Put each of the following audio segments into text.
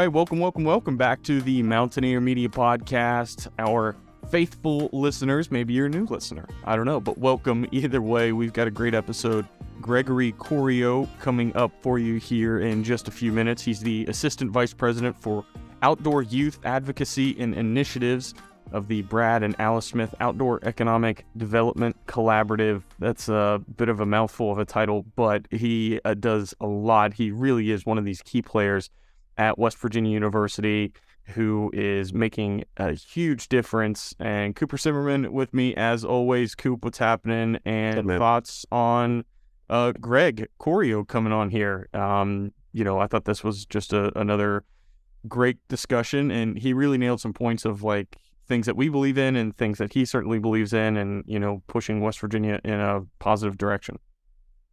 right, welcome, welcome, welcome back to the Mountaineer Media Podcast. Our faithful listeners, maybe you're a new listener, I don't know, but welcome either way. We've got a great episode. Gregory Corio coming up for you here in just a few minutes. He's the Assistant Vice President for Outdoor Youth Advocacy and Initiatives of the Brad and Alys Smith Outdoor Economic Development Collaborative. That's a bit of a mouthful of a title, but he uh, does a lot. He really is one of these key players at West Virginia University who is making a huge difference. And Cooper Zimmerman with me as always. Coop, what's happening? And thoughts on uh, Greg Corio coming on here. Um, you know, I thought this was just a, another great discussion, and he really nailed some points of like things that we believe in and things that he certainly believes in, and you know, pushing West Virginia in a positive direction.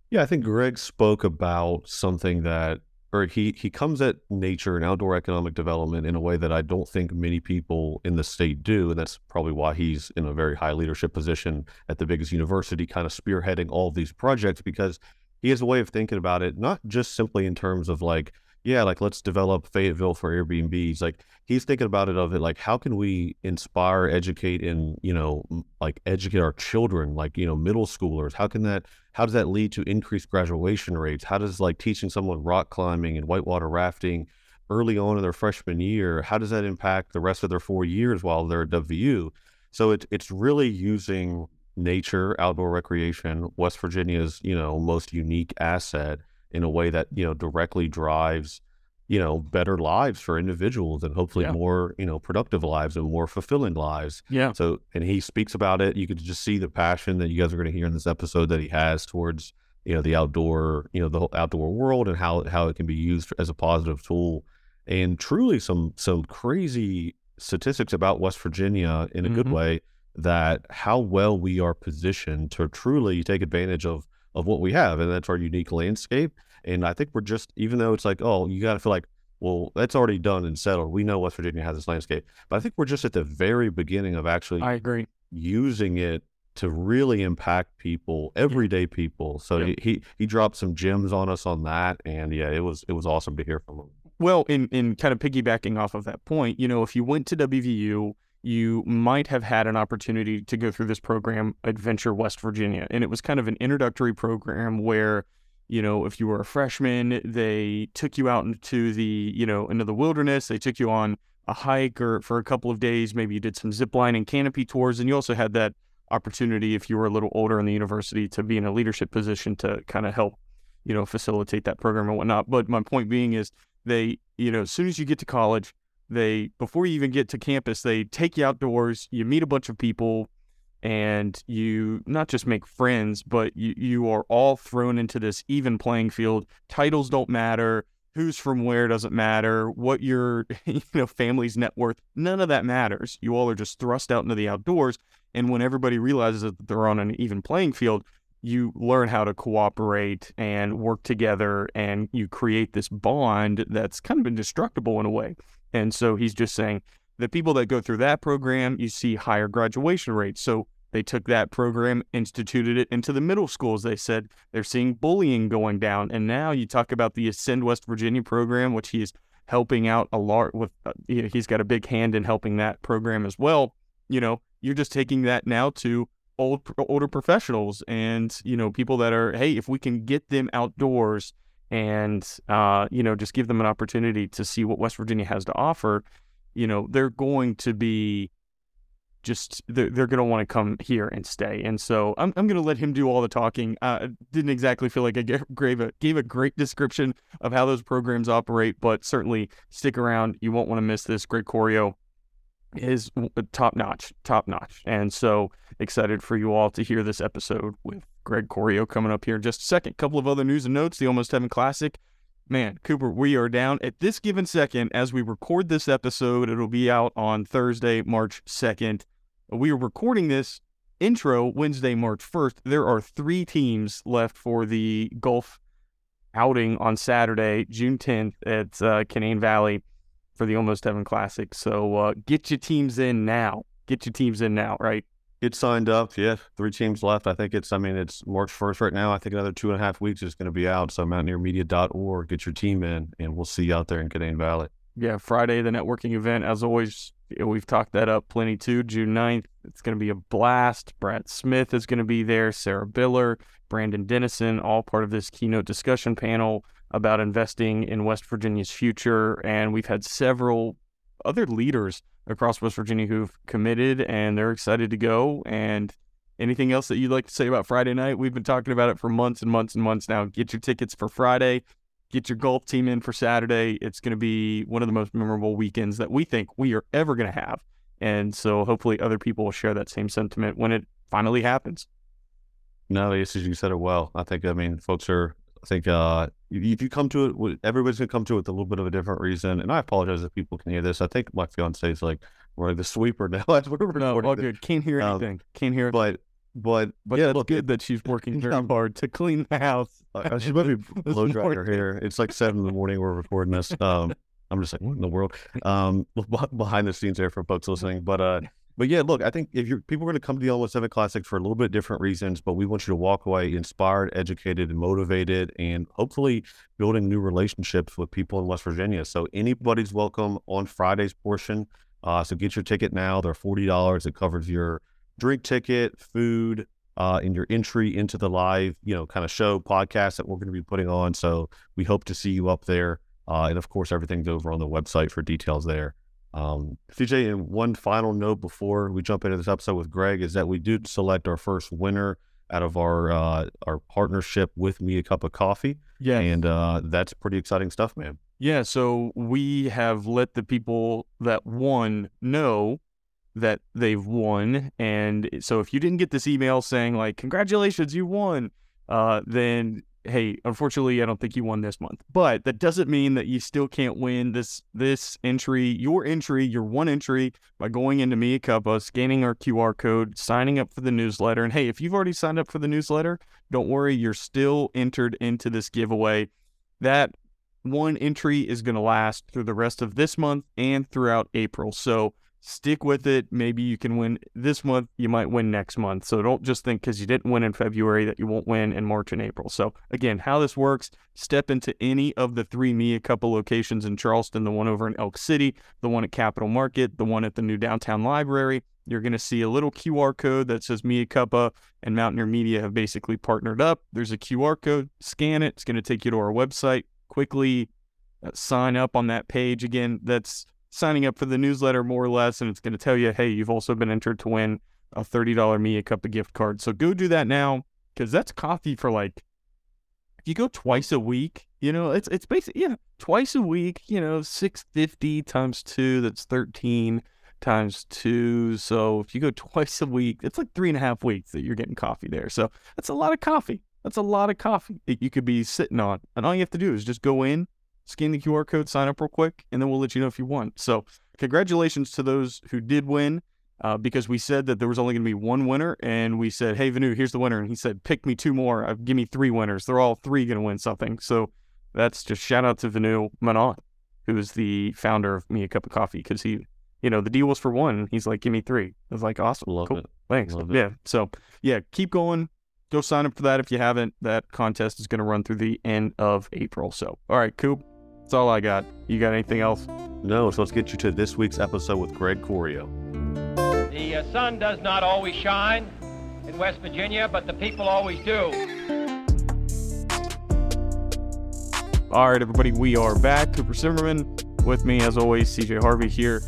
Yeah, I think Greg spoke about something that, or he he comes at nature and outdoor economic development in a way that I don't think many people in the state do, and that's probably why he's in a very high leadership position at the biggest university, kind of spearheading all of these projects because he has a way of thinking about it, not just simply in terms of like yeah, like let's develop Fayetteville for Airbnb. He's Like he's thinking about it of it like how can we inspire, educate, and you know like educate our children, like you know middle schoolers. How can that? How does that lead to increased graduation rates? How does like teaching someone rock climbing and whitewater rafting early on in their freshman year? How does that impact the rest of their four years while they're at WVU? So it's it's really using nature, outdoor recreation, West Virginia's you know most unique asset in a way that you know directly drives you know better lives for individuals and hopefully yeah. more you know productive lives and more fulfilling lives yeah so and he speaks about it you could just see the passion that you guys are going to hear in this episode that he has towards you know the outdoor you know the whole outdoor world and how how it can be used as a positive tool and truly some some crazy statistics about west virginia in a mm-hmm. good way that how well we are positioned to truly take advantage of of what we have, and that's our unique landscape. And I think we're just, even though it's like, oh, you got to feel like, well, that's already done and settled. We know West Virginia has this landscape, but I think we're just at the very beginning of actually, I agree, using it to really impact people, everyday people. So yep. he, he he dropped some gems on us on that, and yeah, it was it was awesome to hear from him. Well, in in kind of piggybacking off of that point, you know, if you went to WVU you might have had an opportunity to go through this program, Adventure West Virginia. And it was kind of an introductory program where, you know, if you were a freshman, they took you out into the, you know, into the wilderness. They took you on a hike or for a couple of days. Maybe you did some zip line and canopy tours. And you also had that opportunity, if you were a little older in the university, to be in a leadership position to kind of help, you know, facilitate that program and whatnot. But my point being is they, you know, as soon as you get to college, they before you even get to campus they take you outdoors you meet a bunch of people and you not just make friends but you, you are all thrown into this even playing field. Titles don't matter who's from where doesn't matter what your you know family's net worth none of that matters. You all are just thrust out into the outdoors and when everybody realizes that they're on an even playing field you learn how to cooperate and work together and you create this bond that's kind of indestructible in a way and so he's just saying the people that go through that program, you see higher graduation rates. So they took that program, instituted it into the middle schools. They said they're seeing bullying going down. And now you talk about the Ascend West Virginia program, which he's helping out a lot with. Uh, he's got a big hand in helping that program as well. You know, you're just taking that now to old older professionals and you know people that are hey if we can get them outdoors and uh, you know just give them an opportunity to see what West Virginia has to offer, you know they're going to be just they're, they're going to want to come here and stay. And so I'm I'm going to let him do all the talking. Uh, didn't exactly feel like I gave a gave a great description of how those programs operate, but certainly stick around. You won't want to miss this. Greg Corio is top notch, top notch. And so excited for you all to hear this episode with Greg Corio coming up here in just a second. Couple of other news and notes. The Almost Heaven Classic. Man, Cooper, we are down at this given second as we record this episode. It'll be out on Thursday, March 2nd. We are recording this intro Wednesday, March 1st. There are three teams left for the golf outing on Saturday, June 10th at uh, Canaan Valley for the Almost Heaven Classic. So uh, get your teams in now. Get your teams in now, right? Get signed up. Yeah, three teams left. I think it's, I mean, it's March 1st right now. I think another two and a half weeks is going to be out. So mountaineermedia.org. Get your team in, and we'll see you out there in Canaan Valley. yeah, Friday, the networking event. As always, we've talked that up plenty too. June 9th, it's going to be a blast. Brad Smith is going to be there, Sarah Biller, Brandon Dennison, all part of this keynote discussion panel about investing in West Virginia's future. And we've had several other leaders across West Virginia who've committed and they're excited to go. And anything else that you'd like to say about Friday night? We've been talking about it for months and months and months now. Get your tickets for Friday. Get your golf team in for Saturday. It's going to be one of the most memorable weekends that we think we are ever going to have. And so hopefully other people will share that same sentiment when it finally happens. No, yes, you said it well. I think, I mean, folks are, I think, uh, if you come to it, everybody's going to come to it with a little bit of a different reason. And I apologize if people can hear this. I think my fiance is like, we're like the sweeper now. As we're no, all good. Can't hear um, anything. Um, Can't hear. But but but yeah, look, good that she's working very hard to clean the house. Uh, she might be blow drying her hair. It's like seven in the morning. We're recording this. Um, I'm just like, what in the world? Um, behind the scenes there for folks listening. But uh, but yeah, look, I think if you're people are going to come to the Almost Heaven Classic for a little bit different reasons, but we want you to walk away inspired, educated, and motivated, and hopefully building new relationships with people in West Virginia. So anybody's welcome on Friday's portion. Uh, so get your ticket now. They're forty dollars. It covers your drink ticket, food, uh, and your entry into the live, you know, kind of show podcast that we're going to be putting on. So we hope to see you up there. Uh, and of course, everything's over on the website for details there. Um, CJ, and one final note before we jump into this episode with Greg is that we did select our first winner out of our uh, our partnership with Mea Cuppa Coffee. Yeah, and uh, that's pretty exciting stuff, man. Yeah, so we have let the people that won know that they've won. And so if you didn't get this email saying like congratulations, you won, uh, then hey, unfortunately, I don't think you won this month. But that doesn't mean that you still can't win this this entry, your entry, your one entry by going into Mea Cuppa, scanning our QR code, signing up for the newsletter. And hey, if you've already signed up for the newsletter, don't worry, you're still entered into this giveaway. That one entry is going to last through the rest of this month and throughout April. So stick with it. Maybe you can win this month, you might win next month. So don't just think because you didn't win in February that you won't win in March and April. So again, how this works, step into any of the three Mea Cuppa locations in Charleston, the one over in Elk City, the one at Capital Market, the one at the new downtown library. You're going to see a little QR code that says Mea Cuppa and Mountaineer Media have basically partnered up. There's a QR code, scan it. It's going to take you to our website. Quickly uh, sign up on that page. Again, that's signing up for the newsletter more or less, and it's going to tell you, hey, you've also been entered to win a $30 Mea Cuppa gift card. So go do that now because that's coffee for like, if you go twice a week, you know, it's it's basically, yeah, twice a week, you know, 650 times two, that's 13 times two. So if you go twice a week, it's like three and a half weeks that you're getting coffee there. So that's a lot of coffee. That's a lot of coffee that you could be sitting on. And all you have to do is just go in, scan the QR code, sign up real quick, and then we'll let you know if you won. So, congratulations to those who did win. Uh, because we said that there was only going to be one winner, and we said, "Hey, Vanu, here's the winner," and he said, "Pick me two more. Uh, give me three winners. They're all three going to win something." So that's just shout out to Vanu Manon, who is the founder of Mea Cuppa Coffee, because he, you know, the deal was for one. He's like, "Give me three. I was like, "Awesome, love cool. it, thanks." love yeah. So yeah, keep going. Go sign up for that if you haven't. That contest is going to run through the end of April. So, all right, Coop. That's all I got. You got anything else? No, so let's get you to this week's episode with Greg Corio. The uh, sun does not always shine in West Virginia, but the people always do. All right, everybody, we are back. Cooper Zimmerman with me, as always, CJ Harvey here.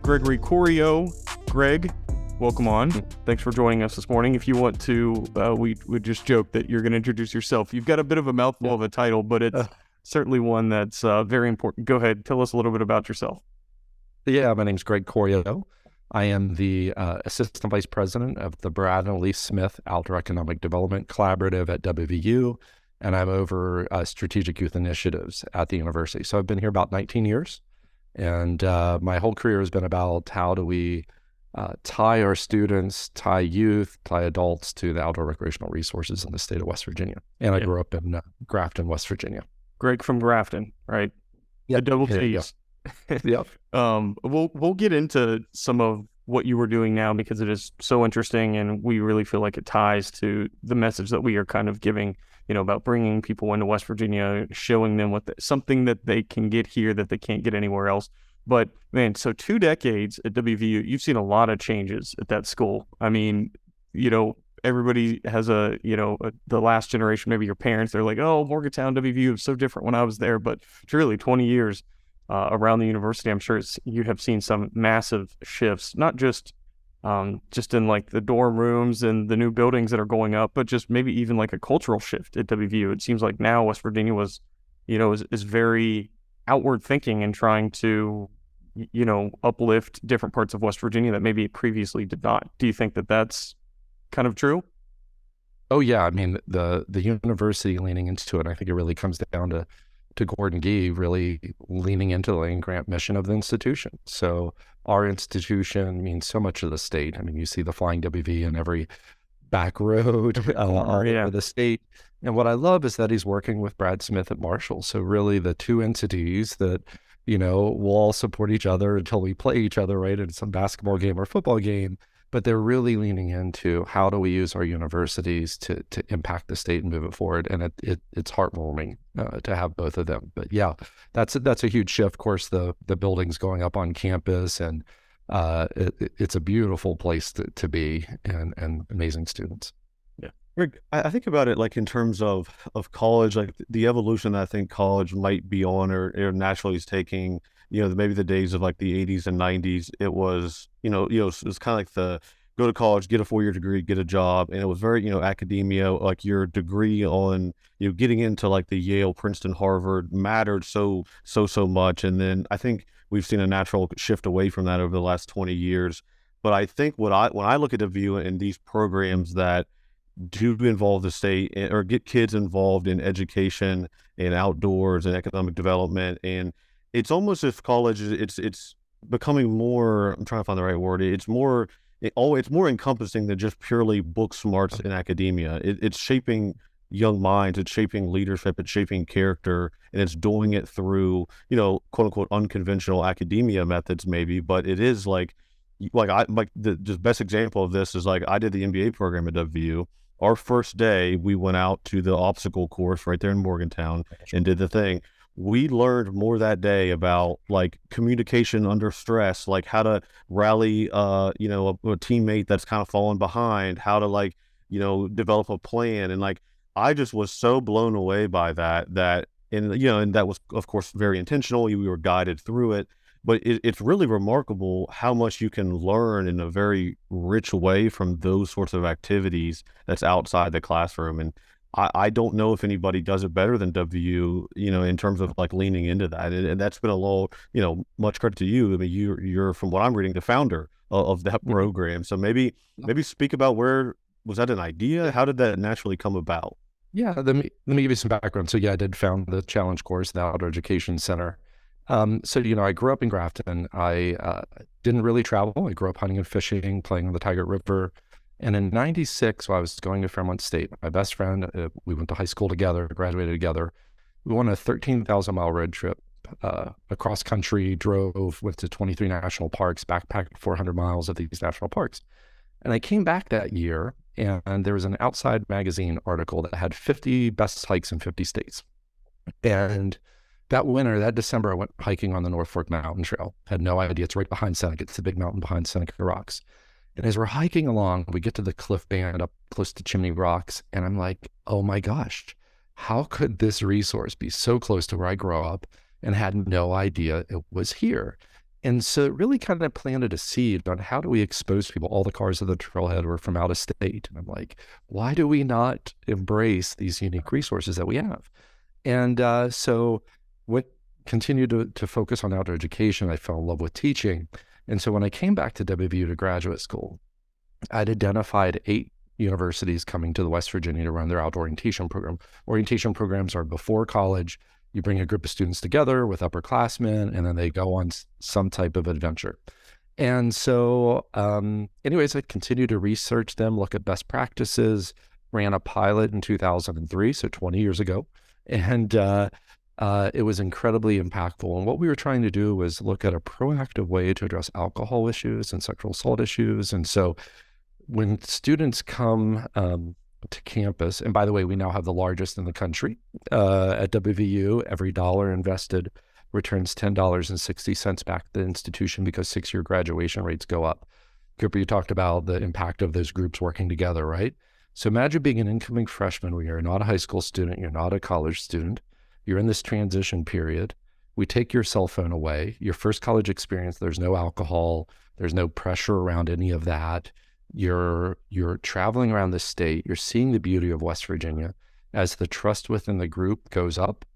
Gregory Corio. Greg, welcome on. Thanks for joining us this morning. If you want to, uh, we would just joke that you're going to introduce yourself. You've got a bit of a mouthful of a title, but it's. Certainly one that's uh, very important. Go ahead, tell us a little bit about yourself. Yeah, my name is Greg Corio. I am the uh, Assistant Vice President of the Brad and Elise Smith Outdoor Economic Development Collaborative at WVU, and I'm over uh, strategic youth initiatives at the university. So I've been here about 19 years, and uh, my whole career has been about how do we uh, tie our students, tie youth, tie adults to the outdoor recreational resources in the state of West Virginia. And I grew up in uh, Grafton, West Virginia. Greg from Grafton, right? Yeah, double T's. yep. um, we'll we'll get into some of what you were doing now because it is so interesting, and we really feel like it ties to the message that we are kind of giving you know, about bringing people into West Virginia, showing them what the, something that they can get here that they can't get anywhere else. But man, so two decades at WVU, you've seen a lot of changes at that school. I mean, you know, everybody has a, you know, a, the last generation, maybe your parents, they're like, oh, Morgantown WVU is so different when I was there. But truly, 20 years uh, around the university, I'm sure you have seen some massive shifts, not just um, just in like the dorm rooms and the new buildings that are going up, but just maybe even like a cultural shift at WVU. It seems like now West Virginia was, you know, is, is very outward thinking and trying to, you know, uplift different parts of West Virginia that maybe previously did not. Do you think that that's kind of true? Oh yeah, I mean the the university leaning into it. I think it really comes down to to Gordon Gee really leaning into the land grant mission of the institution. So our institution means so much to the state. I mean, you see the flying WV in every back road uh, all yeah. over the state. And what I love is that he's working with Brad Smith at Marshall. So really the two entities that, you know, will all support each other until we play each other, right? In some basketball game or football game but they're really leaning into how do we use our universities to to impact the state and move it forward. And it, it it's heartwarming uh, to have both of them. But yeah, that's a, that's a huge shift. Of course, the the buildings going up on campus and uh, it, it's a beautiful place to, to be and and amazing students. Yeah. Rick, I think about it like in terms of of college, like the evolution that I think college might be on or, or naturally is taking you know, maybe the days of like the 80s and 90s, it was, you know, you know, it was kind of like the go to college, get a four year degree, get a job. And it was very, you know, academia, like your degree on, you know, getting into like the Yale, Princeton, Harvard mattered so, so, so much. And then I think we've seen a natural shift away from that over the last 20 years. But I think what I, when I look at the view in these programs that do involve the state eh, or get kids involved in education and outdoors and economic development and it's almost if college it's it's becoming more i'm trying to find the right word it's more it, oh it's more encompassing than just purely book smarts oh. in academia. It, it's shaping young minds it's shaping leadership it's shaping character and it's doing it through you know quote unquote unconventional academia methods maybe but it is like like i like the, the best example of this is like i did the mba program at wvu our first day we went out to the obstacle course right there in morgantown and did the thing we learned more that day about like communication under stress, like how to rally, uh, you know, a, a teammate that's kind of fallen behind, how to like, you know, develop a plan. And like, I just was so blown away by that, that, and, you know, and that was, of course, very intentional. We were guided through it, but it, it's really remarkable how much you can learn in a very rich way from those sorts of activities that's outside the classroom. And I, I don't know if anybody does it better than WU, you know, in terms of like leaning into that. And, and that's been a little, you know, much credit to you. I mean, you, you're from what I'm reading, the founder of, of that mm-hmm. program. So maybe, maybe speak about where was that an idea? How did that naturally come about? Yeah, let me let me give you some background. So yeah, I did found the challenge course, the Outdoor Education Center. Um, so you know, I grew up in Grafton. I uh, didn't really travel. I grew up hunting and fishing, playing on the Tygart River. And in 96, while I was going to Fairmont State, my best friend, uh, we went to high school together, graduated together. We went on a 13,000 mile road trip uh, across country, drove, went to 23 national parks, backpacked 400 miles of these national parks. And I came back that year, and, and there was an Outside Magazine article that had 50 best hikes in 50 states. And that winter, that December, I went hiking on the North Fork Mountain Trail. Had no idea. It's right behind Seneca. It's the big mountain behind Seneca Rocks. And as we're hiking along, we get to the cliff band up close to Chimney Rocks. And I'm like, oh my gosh, how could this resource be so close to where I grew up and had no idea it was here? And so it really kind of planted a seed on how do we expose people? All the cars of the trailhead were from out of state. And I'm like, why do we not embrace these unique resources that we have? And uh, so what continued to, to focus on outdoor education. I fell in love with teaching. And so when I came back to WVU to graduate school, I'd identified eight universities coming to the West Virginia to run their outdoor orientation program. Orientation programs are before college. You bring a group of students together with upperclassmen, and then they go on some type of adventure. And so, um, anyways, I continued to research them, look at best practices, ran a pilot in 2003, so 20 years ago. And uh, uh, it was incredibly impactful. And what we were trying to do was look at a proactive way to address alcohol issues and sexual assault issues. And so when students come um, to campus. And by the way, we now have the largest in the country uh, at WVU. Every dollar invested returns $10.60 back to the institution because six year graduation rates go up. Cooper, you talked about the impact of those groups working together, right? So imagine being an incoming freshman where you're not a high school student, you're not a college student, you're in this transition period. We take your cell phone away. Your first college experience, there's no alcohol, there's no pressure around any of that. You're you're traveling around the state, you're seeing the beauty of West Virginia. As the trust within the group goes up,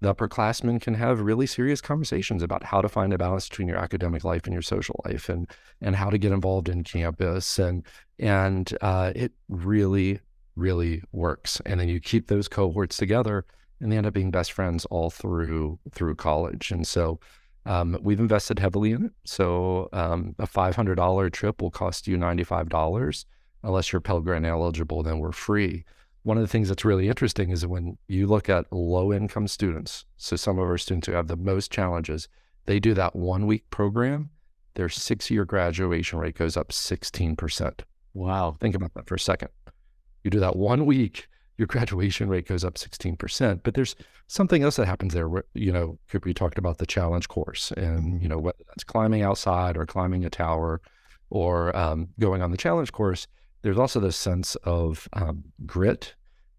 the upperclassmen can have really serious conversations about how to find a balance between your academic life and your social life and and how to get involved in campus and and uh, it really really works and then you keep those cohorts together and they end up being best friends all through through college and so um, we've invested heavily in it so um, a $500 trip will cost you $95 unless you're Pell Grant eligible then we're free one of the things that's really interesting is when you look at low income students, so some of our students who have the most challenges, they do that one week program, their six year graduation rate goes up 16%. Wow. Think about that for a second. You do that one week, your graduation rate goes up 16%. But there's something else that happens there. Where, you know, Cooper, you talked about the challenge course and, you know, whether that's climbing outside or climbing a tower or um, going on the challenge course there's also this sense of um, grit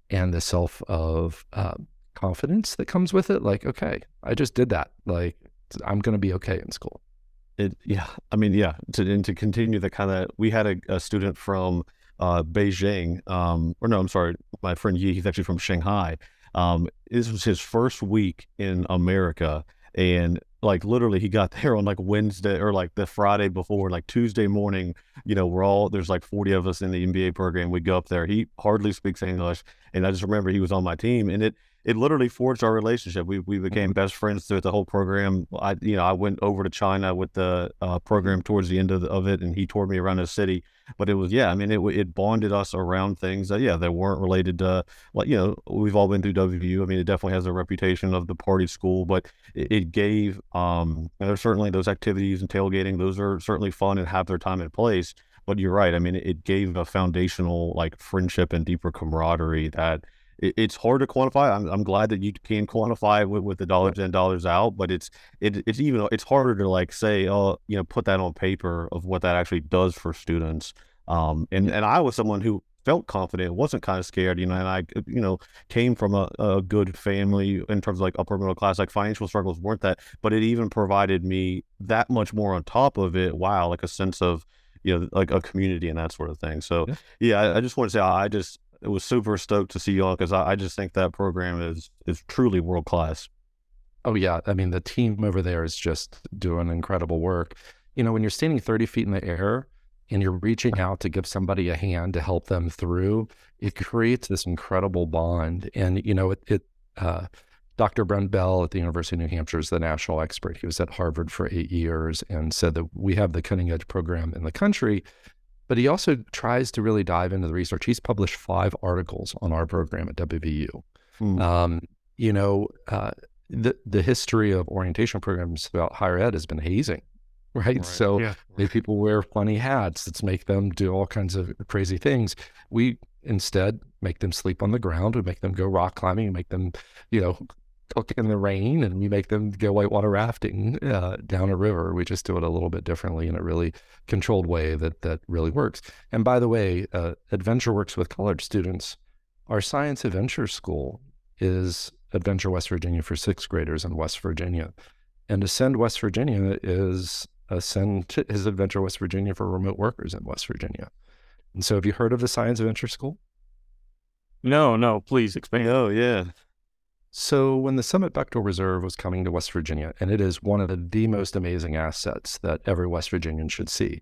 and the self of uh, confidence that comes with it. Like, okay, I just did that. Like, I'm going to be okay in school. It, yeah, I mean, yeah. To and to continue the kind of, we had a, a student from uh, Beijing, um, or no, I'm sorry, my friend Yi. He's actually from Shanghai. Um, this was his first week in America, and like literally he got there on like Wednesday or like the Friday before, like Tuesday morning, you know, we're all there's like 40 of us in the MBA program. We go up there. He hardly speaks English. And I just remember he was on my team and it it literally forged our relationship. We we became mm-hmm. best friends through the whole program. I you know I went over to China with the uh, program towards the end of, the, of it, and he toured me around the city. But it was yeah, I mean it it bonded us around things that yeah that weren't related to like you know we've all been through WVU. I mean it definitely has a reputation of the party school, but it, it gave um there's certainly those activities and tailgating. Those are certainly fun and have their time and place. But you're right. I mean it gave a foundational like friendship and deeper camaraderie that it, it's hard to quantify. I'm, I'm glad that you can quantify with, with the dollars in dollars out, but it's it, it's even it's harder to like say, oh, you know, put that on paper of what that actually does for students. Um, and and I was someone who felt confident, wasn't kind of scared, you know, and I, you know, came from a, a good family in terms of like upper middle class, like financial struggles weren't that, but it even provided me that much more on top of it. Wow, like a sense of, you know, like a community and that sort of thing. So yeah, yeah I, I, just want to say, I just, was super stoked to see you all because I, I, just think that program is is truly world class. Oh yeah, I mean the team over there is just doing incredible work. You know, when you're standing 30 feet in the air and you're reaching out to give somebody a hand to help them through, it creates this incredible bond. And you know, it, it uh, Dr. Brent Bell at the University of New Hampshire is the national expert. He was at Harvard for eight years and said that we have the cutting edge program in the country but he also tries to really dive into the research. He's published five articles on our program at WVU. Hmm. Um, you know, uh, the the history of orientation programs throughout higher ed has been hazing, right? right. So yeah. people wear funny hats that make them do all kinds of crazy things. We instead make them sleep on the ground. We make them go rock climbing. We make them, you know, cook in the rain and we make them go whitewater rafting uh, down a river. We just do it a little bit differently in a really controlled way that that really works. And by the way, uh, Adventure works with college students. Our science adventure school is Adventure West Virginia for sixth graders in West Virginia, and Ascend West Virginia is Ascend is Adventure West Virginia for remote workers in West Virginia. And so, have you heard of the Science Adventure School? No, no. Please expand. Oh, yeah. So, when the Summit Bechtel Reserve was coming to West Virginia, and it is one of the, most amazing assets that every West Virginian should see,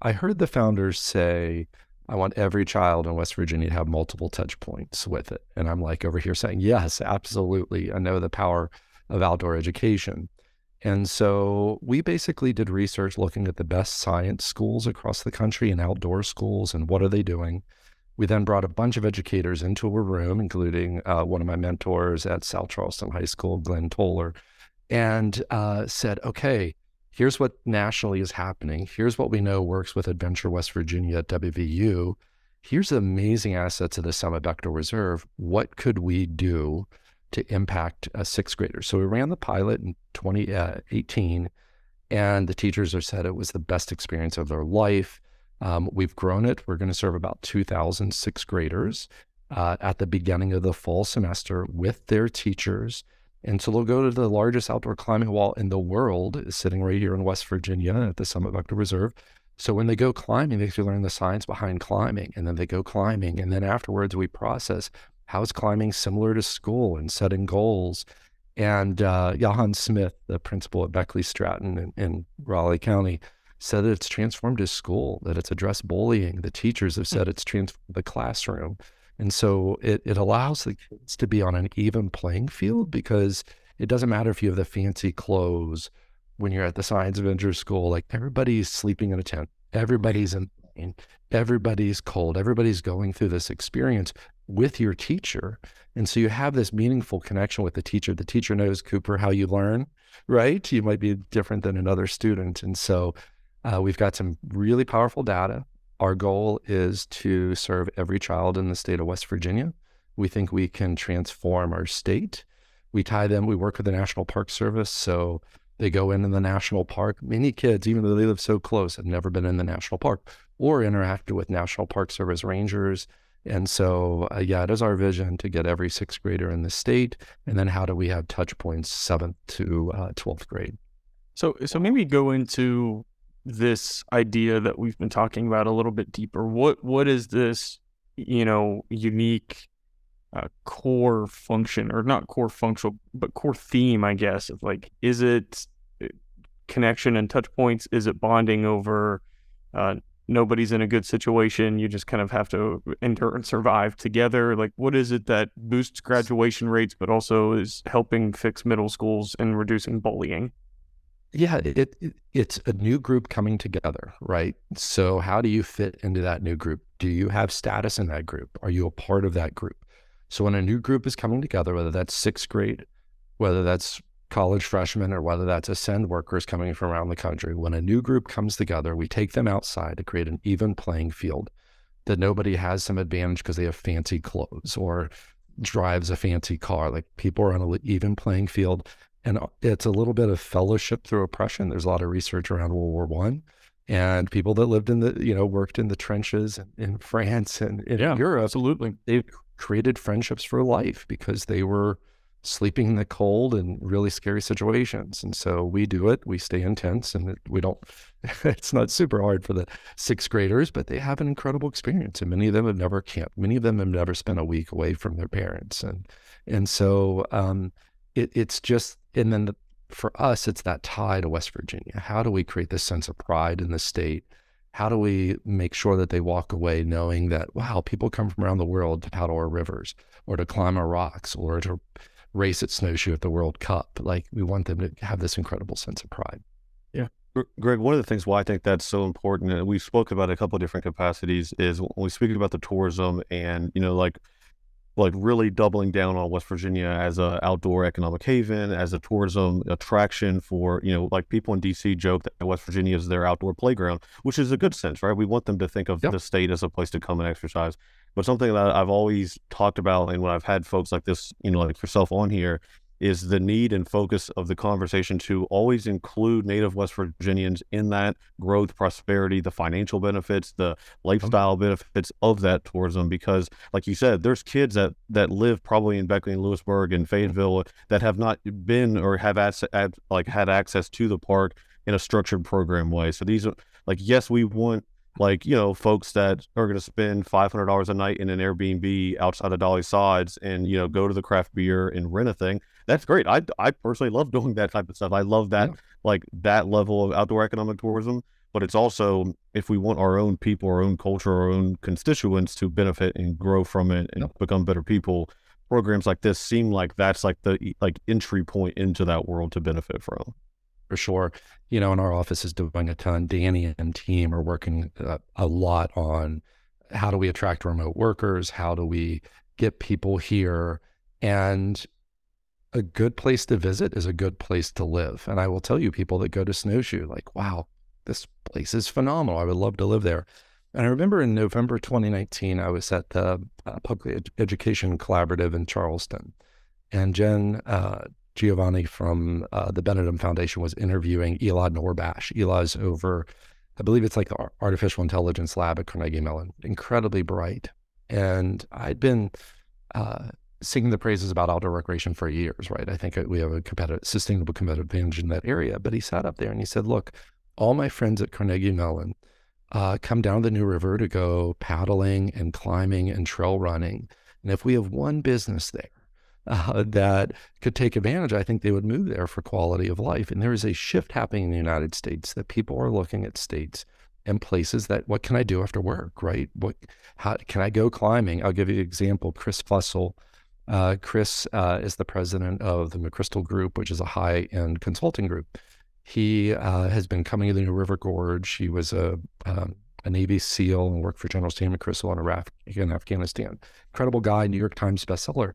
I heard the founders say, I want every child in West Virginia to have multiple touch points with it. And I'm like over here saying, yes, absolutely. I know the power of outdoor education. And so we basically did research looking at the best science schools across the country and outdoor schools and what are they doing. We then brought a bunch of educators into a room, including uh, one of my mentors at South Charleston High School, Glenn Toller, and uh, said, okay, here's what nationally is happening. Here's what we know works with Adventure West Virginia at WVU. here's the amazing assets of the Bechtel Reserve. What could we do to impact a sixth grader? So we ran the pilot in 2018, uh, and the teachers have said it was the best experience of their life. Um, we've grown it. We're going to serve about 2,000 sixth graders uh, at the beginning of the fall semester with their teachers. And so they'll go to the largest outdoor climbing wall in the world, sitting right here in West Virginia at the Summit Bechtel Reserve. So when they go climbing, they learn the science behind climbing, and then they go climbing, and then afterwards we process how is climbing similar to school and setting goals. And uh, Johan Smith, the principal at Beckley Stratton in, in Raleigh County, said that it's transformed his school, that it's addressed bullying. The teachers have hmm. said it's transformed the classroom. And so it, it allows the kids to be on an even playing field because it doesn't matter if you have the fancy clothes when you're at the science adventure school, like everybody's sleeping in a tent, everybody's in pain, everybody's cold, everybody's going through this experience with your teacher. And so you have this meaningful connection with the teacher. The teacher knows, Cooper, how you learn, right? You might be different than another student. And so uh, we've got some really powerful data. Our goal is to serve every child in the state of West Virginia. We think we can transform our state. We tie them, we work with the National Park Service. So they go into the national park. Many kids, even though they live so close, have never been in the national park or interacted with National Park Service rangers. And so, uh, yeah, it is our vision to get every sixth grader in the state. And then how do we have touch points seventh to uh, 12th grade? So, so maybe go into this idea that we've been talking about a little bit deeper. What what is this, you know, unique uh, core function or not core functional, but core theme, I guess, of like, is it uh, connection and touch points? Is it bonding over uh, nobody's in a good situation? You just kind of have to endure and survive together. Like, what is it that boosts graduation rates, but also is helping fix middle schools and reducing bullying? Yeah, it, it, it's a new group coming together, right? So how do you fit into that new group? Do you have status in that group? Are you a part of that group? So when a new group is coming together, whether that's sixth grade, whether that's college freshmen, or whether that's ascend workers coming from around the country, when a new group comes together, we take them outside to create an even playing field that nobody has some advantage because they have fancy clothes or drives a fancy car. Like people are on an even playing field and it's a little bit of fellowship through oppression. There's a lot of research around World War One, and people that lived in the you know worked in the trenches in France and in yeah, Europe. Absolutely, they created friendships for life because they were sleeping in the cold and really scary situations. And so we do it. We stay intense, and we don't. It's not super hard for the sixth graders, but they have an incredible experience. And many of them have never camped. Many of them have never spent a week away from their parents, and and so um, it, it's just and then the, for us, it's that tie to West Virginia. How do we create this sense of pride in the state? How do we make sure that they walk away knowing that, wow, people come from around the world to paddle our rivers or to climb our rocks or to race at snowshoe at the World Cup? Like, we want them to have this incredible sense of pride. Yeah. Greg, one of the things why I think that's so important, and we've spoken about a couple of different capacities, is when we speak about the tourism and, you know, like like really doubling down on West Virginia as an outdoor economic haven, as a tourism attraction for, you know, like people in DC joke that West Virginia is their outdoor playground, which is a good sense, right? We want them to think of yep. the state as a place to come and exercise. But something that I've always talked about and when I've had folks like this, you know, like yourself on here, is the need and focus of the conversation to always include native West Virginians in that growth, prosperity, the financial benefits, the mm-hmm. lifestyle benefits of that tourism. Because, like you said, there's kids that that live probably in Beckley and Lewisburg and Fayetteville that have not been or have as, like had access to the park in a structured program way. So these are like, yes, we want like you know folks that are going to spend $500 a night in an airbnb outside of dolly sods and you know go to the craft beer and rent a thing that's great. I I personally love doing that type of stuff. I love that yeah. like that level of outdoor economic tourism. But it's also if we want our own people, our own culture, our own constituents to benefit and grow from it and become better people, programs like this seem like that's like the like entry point into that world to benefit from. For sure, you know, and our office is doing a ton. Danny and team are working uh, a lot on how do we attract remote workers? How do we get people here? And a good place to visit is a good place to live. And I will tell you, people that go to Snowshoe, like, wow, this place is phenomenal. I would love to live there. And I remember in November 2019, I was at the uh, Public Education Collaborative in Charleston, and Jen uh, Giovanni from uh, the Benedum Foundation was interviewing Illah Nourbakhsh. Illah's over, I believe it's like the artificial intelligence lab at Carnegie Mellon, incredibly bright. And I'd been uh, singing the praises about outdoor recreation for years, right? I think we have a competitive, sustainable competitive advantage in that area. But he sat up there and he said, "Look, all my friends at Carnegie Mellon uh, come down the New River to go paddling and climbing and trail running, and if we have one business there." Uh, that could take advantage, I think they would move there for quality of life. And there is a shift happening in the United States that people are looking at states and places that what can I do after work, right? What how can I go climbing? I'll give you an example. Chris Fussell uh, Chris uh, is the president of the McChrystal Group, which is a high end consulting group. He uh, has been coming to the New River Gorge. He was a, um, a Navy SEAL and worked for General Stanley McChrystal in Iraq in Afghanistan. Incredible guy, New York Times bestseller.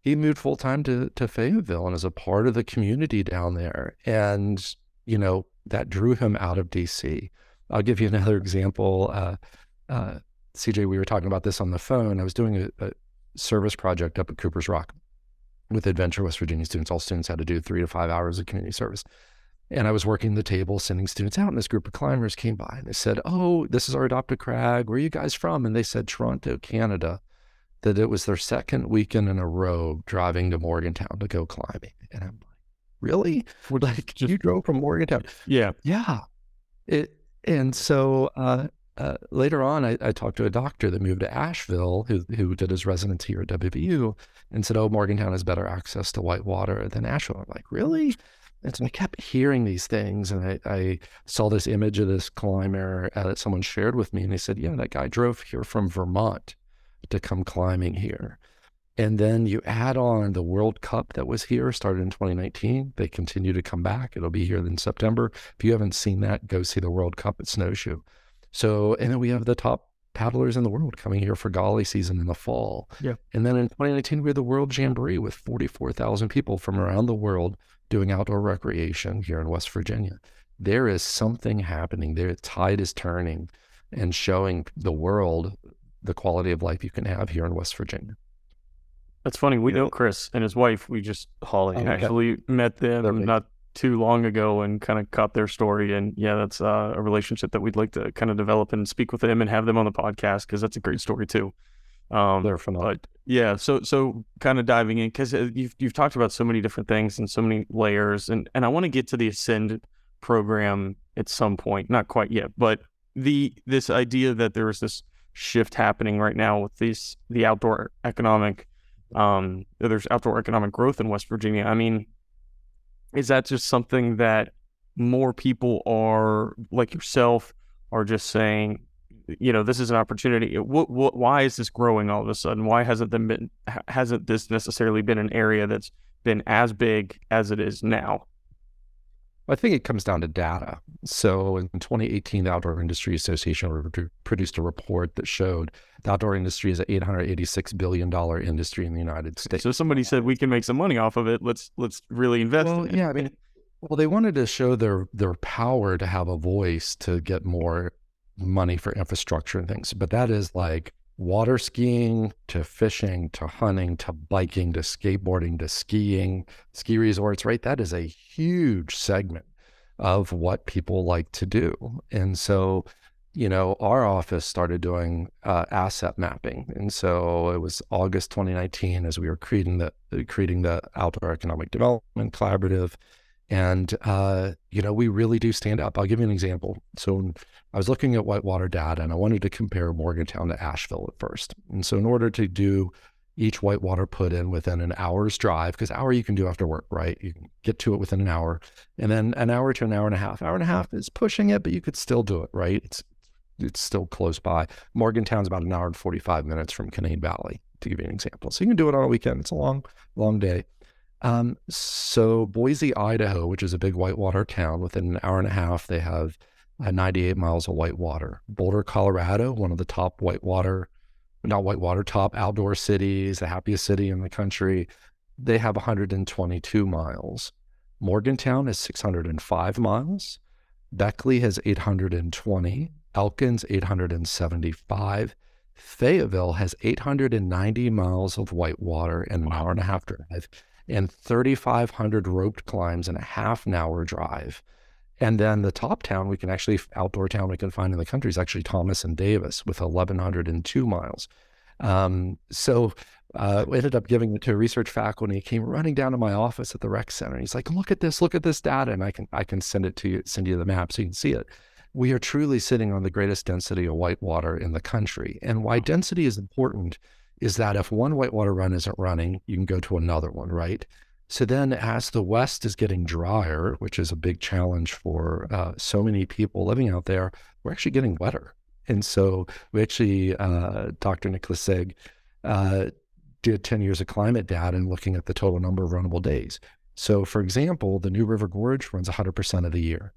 He moved full time to, to Fayetteville and is a part of the community down there. And, you know, that drew him out of DC. I'll give you another example. Uh, uh, CJ, we were talking about this on the phone. I was doing a, a service project up at Cooper's Rock with Adventure West Virginia students. All students had to do three to five hours of community service. And I was working the table, sending students out, and this group of climbers came by and they said, Oh, this is our adopted crag. Where are you guys from? And they said, Toronto, Canada. That it was their second weekend in a row driving to Morgantown to go climbing. And I'm like, Really? Like, just, you drove from Morgantown? Yeah. Yeah. It, and so uh, uh, later on, I, I, talked to a doctor that moved to Asheville who, who did his residency here at WVU and said, Oh, Morgantown has better access to white water than Asheville. I'm like, Really? And so I kept hearing these things. And I, I saw this image of this climber uh, that someone shared with me. And they said, Yeah, that guy drove here from Vermont to come climbing here. And then you add on the World Cup that was here, started in 2019. They continue to come back. It'll be here in September. If you haven't seen that, go see the World Cup at Snowshoe. So, and then we have the top paddlers in the world coming here for Gauley season in the fall. Yeah. And then in 2019, we had the World Jamboree with 44,000 people from around the world doing outdoor recreation here in West Virginia. There is something happening there. The tide is turning and showing the world the quality of life you can have here in West Virginia. That's funny. We know Chris and his wife. We just Holly oh, actually met them not too long ago and kind of caught their story. And yeah, that's uh, a relationship that we'd like to kind of develop and speak with them and have them on the podcast because that's a great story too. Um, They're phenomenal. But yeah, so so kind of diving in because uh, you've you've talked about so many different things and so many layers, and and I want to get to the Ascend program at some point, not quite yet, but the this idea that there is this shift happening right now with these the outdoor economic um there's outdoor economic growth in West Virginia. I mean, is that just something that more people are like yourself are just saying you know this is an opportunity? What, what, why is this growing all of a sudden? Why hasn't been hasn't this necessarily been an area that's been as big as it is now I think it comes down to data. So in 2018, the Outdoor Industry Association produced a report that showed the outdoor industry is an 886 billion dollar industry in the United States. So somebody said we can make some money off of it. Let's let's really invest. Well, in yeah, I mean, well, they wanted to show their their power to have a voice to get more money for infrastructure and things. But that is like water skiing to fishing to hunting to biking to skateboarding to skiing, ski resorts, right? That is a huge segment of what people like to do. And so, you know, our office started doing uh, asset mapping. And so it was August 2019 as we were creating the creating the Outdoor Economic Development Collaborative. And, uh, you know, we really do stand up. I'll give you an example. So I was looking at whitewater data and I wanted to compare Morgantown to Asheville at first. And so, in order to do each whitewater put in within an hour's drive, because hour you can do after work, right? You can get to it within an hour. And then an hour to an hour and a half. Hour and a half is pushing it, but you could still do it, right? It's it's still close by. Morgantown's about an hour and 45 minutes from Canaan Valley, to give you an example. So you can do it on a weekend. It's a long, long day. Um, so Boise, Idaho, which is a big whitewater town, within an hour and a half, they have uh, 98 miles of whitewater. Boulder, Colorado, one of the top whitewater, not whitewater, top outdoor cities, the happiest city in the country. They have 122 miles. Morgantown is 605 miles. Beckley has 820. Elkins 875. Fayetteville has 890 miles of whitewater and an hour and a half drive and 3,500 roped climbs and a half an hour drive. And then the top town we can actually, outdoor town we can find in the country is actually Thomas and Davis with 1,102 miles. Um, so uh, we ended up giving it to a research faculty. He came running down to my office at the rec center. He's like, "Look at this! Look at this data!" And I can I can send it to you, send you the map so you can see it. We are truly sitting on the greatest density of whitewater in the country. And why density is important is that if one whitewater run isn't running, you can go to another one, right? So then, as the West is getting drier, which is a big challenge for uh, so many people living out there, we're actually getting wetter. And so we actually, uh, Dr. Nicholas Sigg uh, did 10 years of climate data and looking at the total number of runnable days. So, for example, the New River Gorge runs 100% of the year.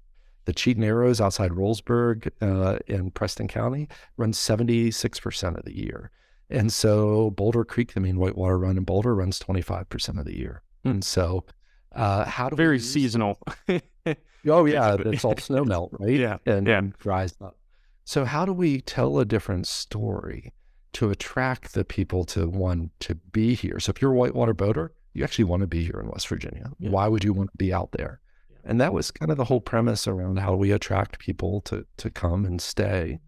The Cheat Narrows outside Rowlesburg uh, in Preston County runs 76% of the year. And so Boulder Creek, the main whitewater run in Boulder, runs 25% of the year. And so, uh, how do Very seasonal. Oh yeah, it's all snow melt, right? Yeah, and yeah. dries up. So how do we tell a different story to attract the people to one to be here? So if you're a whitewater boater, you actually want to be here in West Virginia. Yeah. Why would you want to be out there? And that was kind of the whole premise around how we attract people to to come and stay.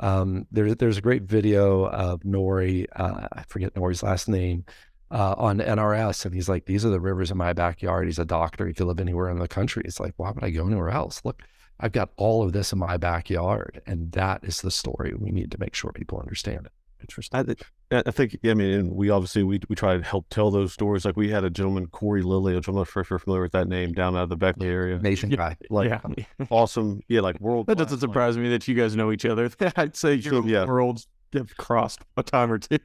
Um, there, there's a great video of Nori, uh, I forget Nori's last name, uh, on NRS, and he's like, "These are the rivers in my backyard." He's a doctor; he could live anywhere in the country. It's like, why would I go anywhere else? Look, I've got all of this in my backyard, and that is the story we need to make sure people understand it. Interesting. I, I I think, I mean, and we obviously we we try to help tell those stories. Like we had a gentleman, Corey Lilly, which I'm not sure if you're familiar with that name, down out of the Beckley area. Nation guy, Like yeah. awesome, yeah, like world. That doesn't surprise me that you guys know each other. I'd say your yeah. worlds have crossed a time or two.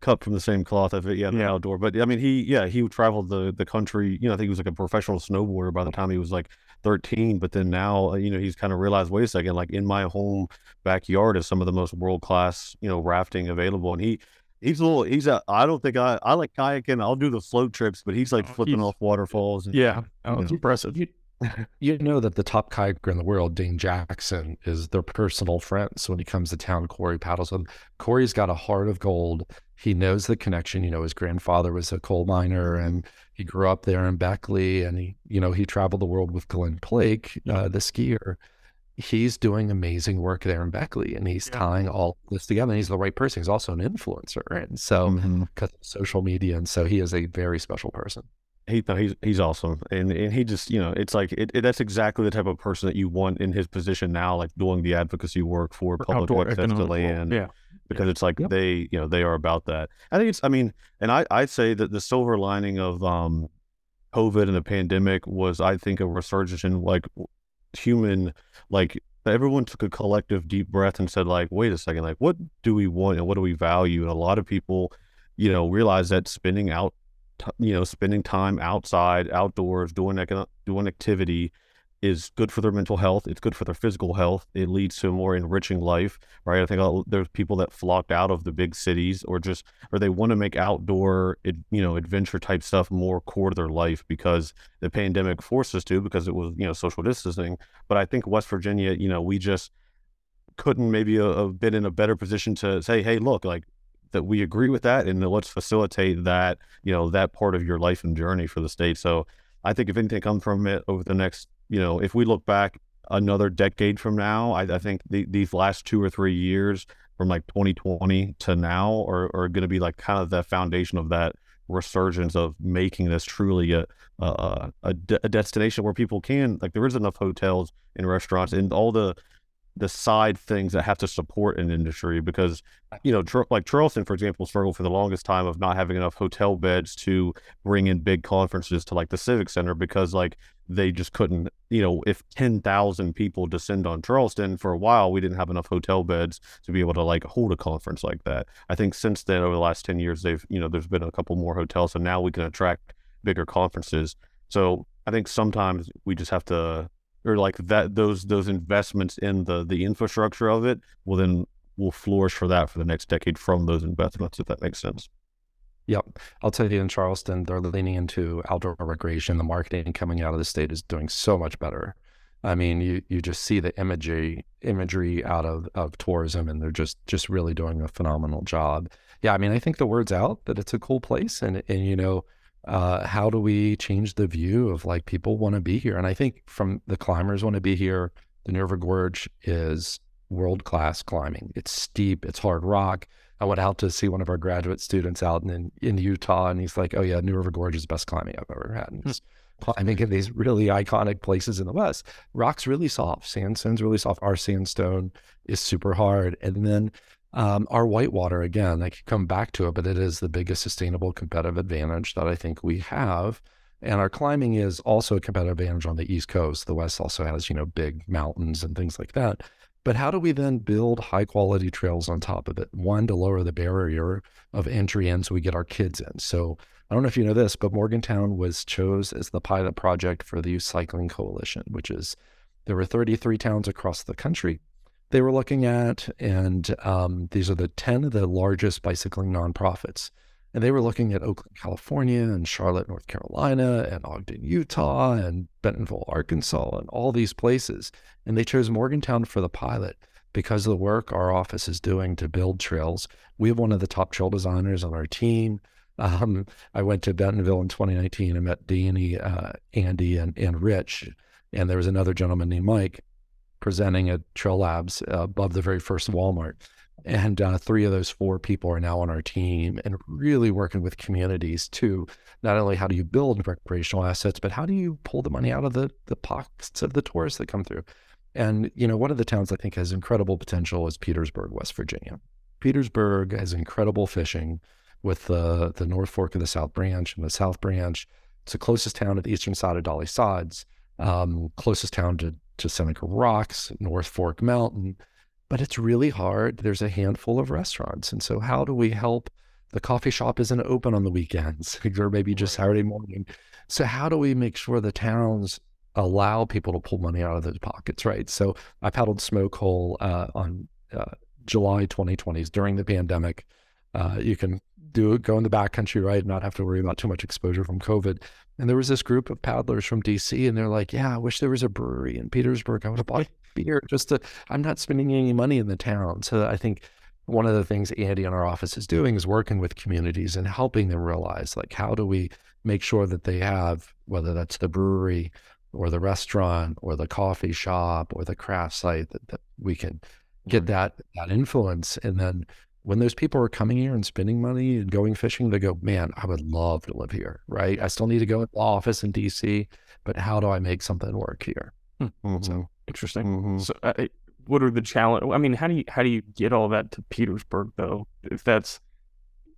cut from the same cloth. I it, yeah, the Yeah. outdoor. But I mean, he, yeah, he traveled the the country. You know, I think he was like a professional snowboarder by the oh. time he was like 13. But then now, uh, you know, he's kind of realized, wait a second, like in my home backyard is some of the most world class, you know, rafting available. And he, he's a little, he's a, I don't think I, I like kayaking. I'll do the float trips, but he's like Oh, flipping he's- off waterfalls. And, Yeah. Oh, it's know. impressive. You know that the top kayaker in the world, Dane Jackson, is their personal friend. So when he comes to town, Corey paddles with him. Corey's got a heart of gold. He knows the connection. You know, his grandfather was a coal miner and he grew up there in Beckley and he, you know, he traveled the world with Glen Plake, uh, the skier. He's doing amazing work there in Beckley and he's Yeah. tying all this together. And he's the right person. He's also an influencer. And so, because of social media. And so he is a very special person. He he's he's awesome, and and he just you know it's like it, it- that's exactly the type of person that you want in his position now, like doing the advocacy work for public access to land. Yeah. because it's like Yep. they you know they are about that i think it's i mean and i i'd say that the silver lining of um covid and the pandemic was i think a resurgence in like human like everyone took a collective deep breath and said like wait a second like what do we want and what do we value and a lot of people you know realize that spending out t- you know spending time outside outdoors doing doing activity is good for their mental health. It's good for their physical health. It leads to a more enriching life, right? I think uh, there's people that flocked out of the big cities, or just or they want to make outdoor, you know, adventure type stuff more core to their life because the pandemic forced us to, because it was you know social distancing. But I think West Virginia, you know, we just couldn't maybe uh, have been in a better position to say, hey, look, like that we agree with that, and let's facilitate that, you know, that part of your life and journey for the state. So I think if anything comes from it over the next you know, if we look back another decade from now, I, I think the, these last two or three years from like 2020 to now are, are going to be like kind of the foundation of that resurgence of making this truly a, a, a, de- a destination where people can, like, there is enough hotels and restaurants and all the, the side things that have to support an industry because you know Char- like Charleston for example struggled for the longest time of not having enough hotel beds to bring in big conferences to like the civic center because like they just couldn't you know if 10,000 people descend on Charleston for a while we didn't have enough hotel beds to be able to like hold a conference like that. I think since then over the last 10 years they've you know there's been a couple more hotels so now we can attract bigger conferences. So I think sometimes we just have to or like that those those investments in the the infrastructure of it will then will flourish for that for the next decade from those investments if that makes sense Yep. I'll tell you in Charleston, they're leaning into outdoor recreation. The marketing coming out of the state is doing so much better. I mean, you you just see the imagery imagery out of, of tourism, and they're just just really doing a phenomenal job. Yeah, I mean, I think the word's out that it's a cool place, and and you know, uh, how do we change the view of like people want to be here? And I think from the climbers want to be here. The New River Gorge is world class climbing. It's steep, it's hard rock. I went out to see one of our graduate students out in in Utah, and he's like, "Oh yeah, New River Gorge is the best climbing I've ever had." And he's climbing in these really iconic places in the West. Rock's really soft, sandstone's really soft. Our sandstone is super hard, and then um, our whitewater again. I could come back to it, but it is the biggest sustainable competitive advantage that I think we have. And our climbing is also a competitive advantage on the East Coast. The West also has, you know, big mountains and things like that. But how do we then build high quality trails on top of it? One, to lower the barrier of entry in so we get our kids in. So I don't know if you know this, but Morgantown was chose as the pilot project for the Youth Cycling Coalition, which is there were 33 towns across the country they were looking at, and um, these are the 10 of the largest bicycling nonprofits. And they were looking at Oakland, California, and Charlotte, North Carolina, and Ogden, Utah, and Bentonville, Arkansas, and all these places. And they chose Morgantown for the pilot because of the work our office is doing to build trails. We have one of the top trail designers on our team. Um, I went to Bentonville in 2019 and met Danny, uh, Andy, and, and Rich. And there was another gentleman named Mike presenting at Trail Labs uh, above the very first Walmart. And uh, three of those four people are now on our team and really working with communities to not only how do you build recreational assets, but how do you pull the money out of the, the pockets of the tourists that come through? And, you know, one of the towns I think has incredible potential is Petersburg, West Virginia. Petersburg has incredible fishing with the, the North Fork of the South Branch and the South Branch. It's the closest town to the eastern side of Dolly Sods, um, closest town to, to Seneca Rocks, North Fork Mountain but it's really hard. There's a handful of restaurants. And so, how do we help? The coffee shop isn't open on the weekends or maybe just Saturday morning. So, how do we make sure the towns allow people to pull money out of those pockets, right? So, I paddled Smoke Hole uh, on uh, July 2020s during the pandemic. Uh, you can do go in the backcountry, right? Not have to worry about too much exposure from COVID. And there was this group of paddlers from DC, and they're like, "Yeah, I wish there was a brewery in Petersburg. I would have bought beer just to. I'm not spending any money in the town." So I think one of the things Andy in our office is doing is working with communities and helping them realize, like, how do we make sure that they have, whether that's the brewery or the restaurant or the coffee shop or the craft site, that, that we can get that that influence, and then when those people are coming here and spending money and going fishing, they go, man, I would love to live here, right? I still need to go to the office in DC, but how do I make something work here? Hmm. Mm-hmm. So interesting. Mm-hmm. So, uh, what are the challenge? I mean, how do you how do you get all that to Petersburg though? If that's,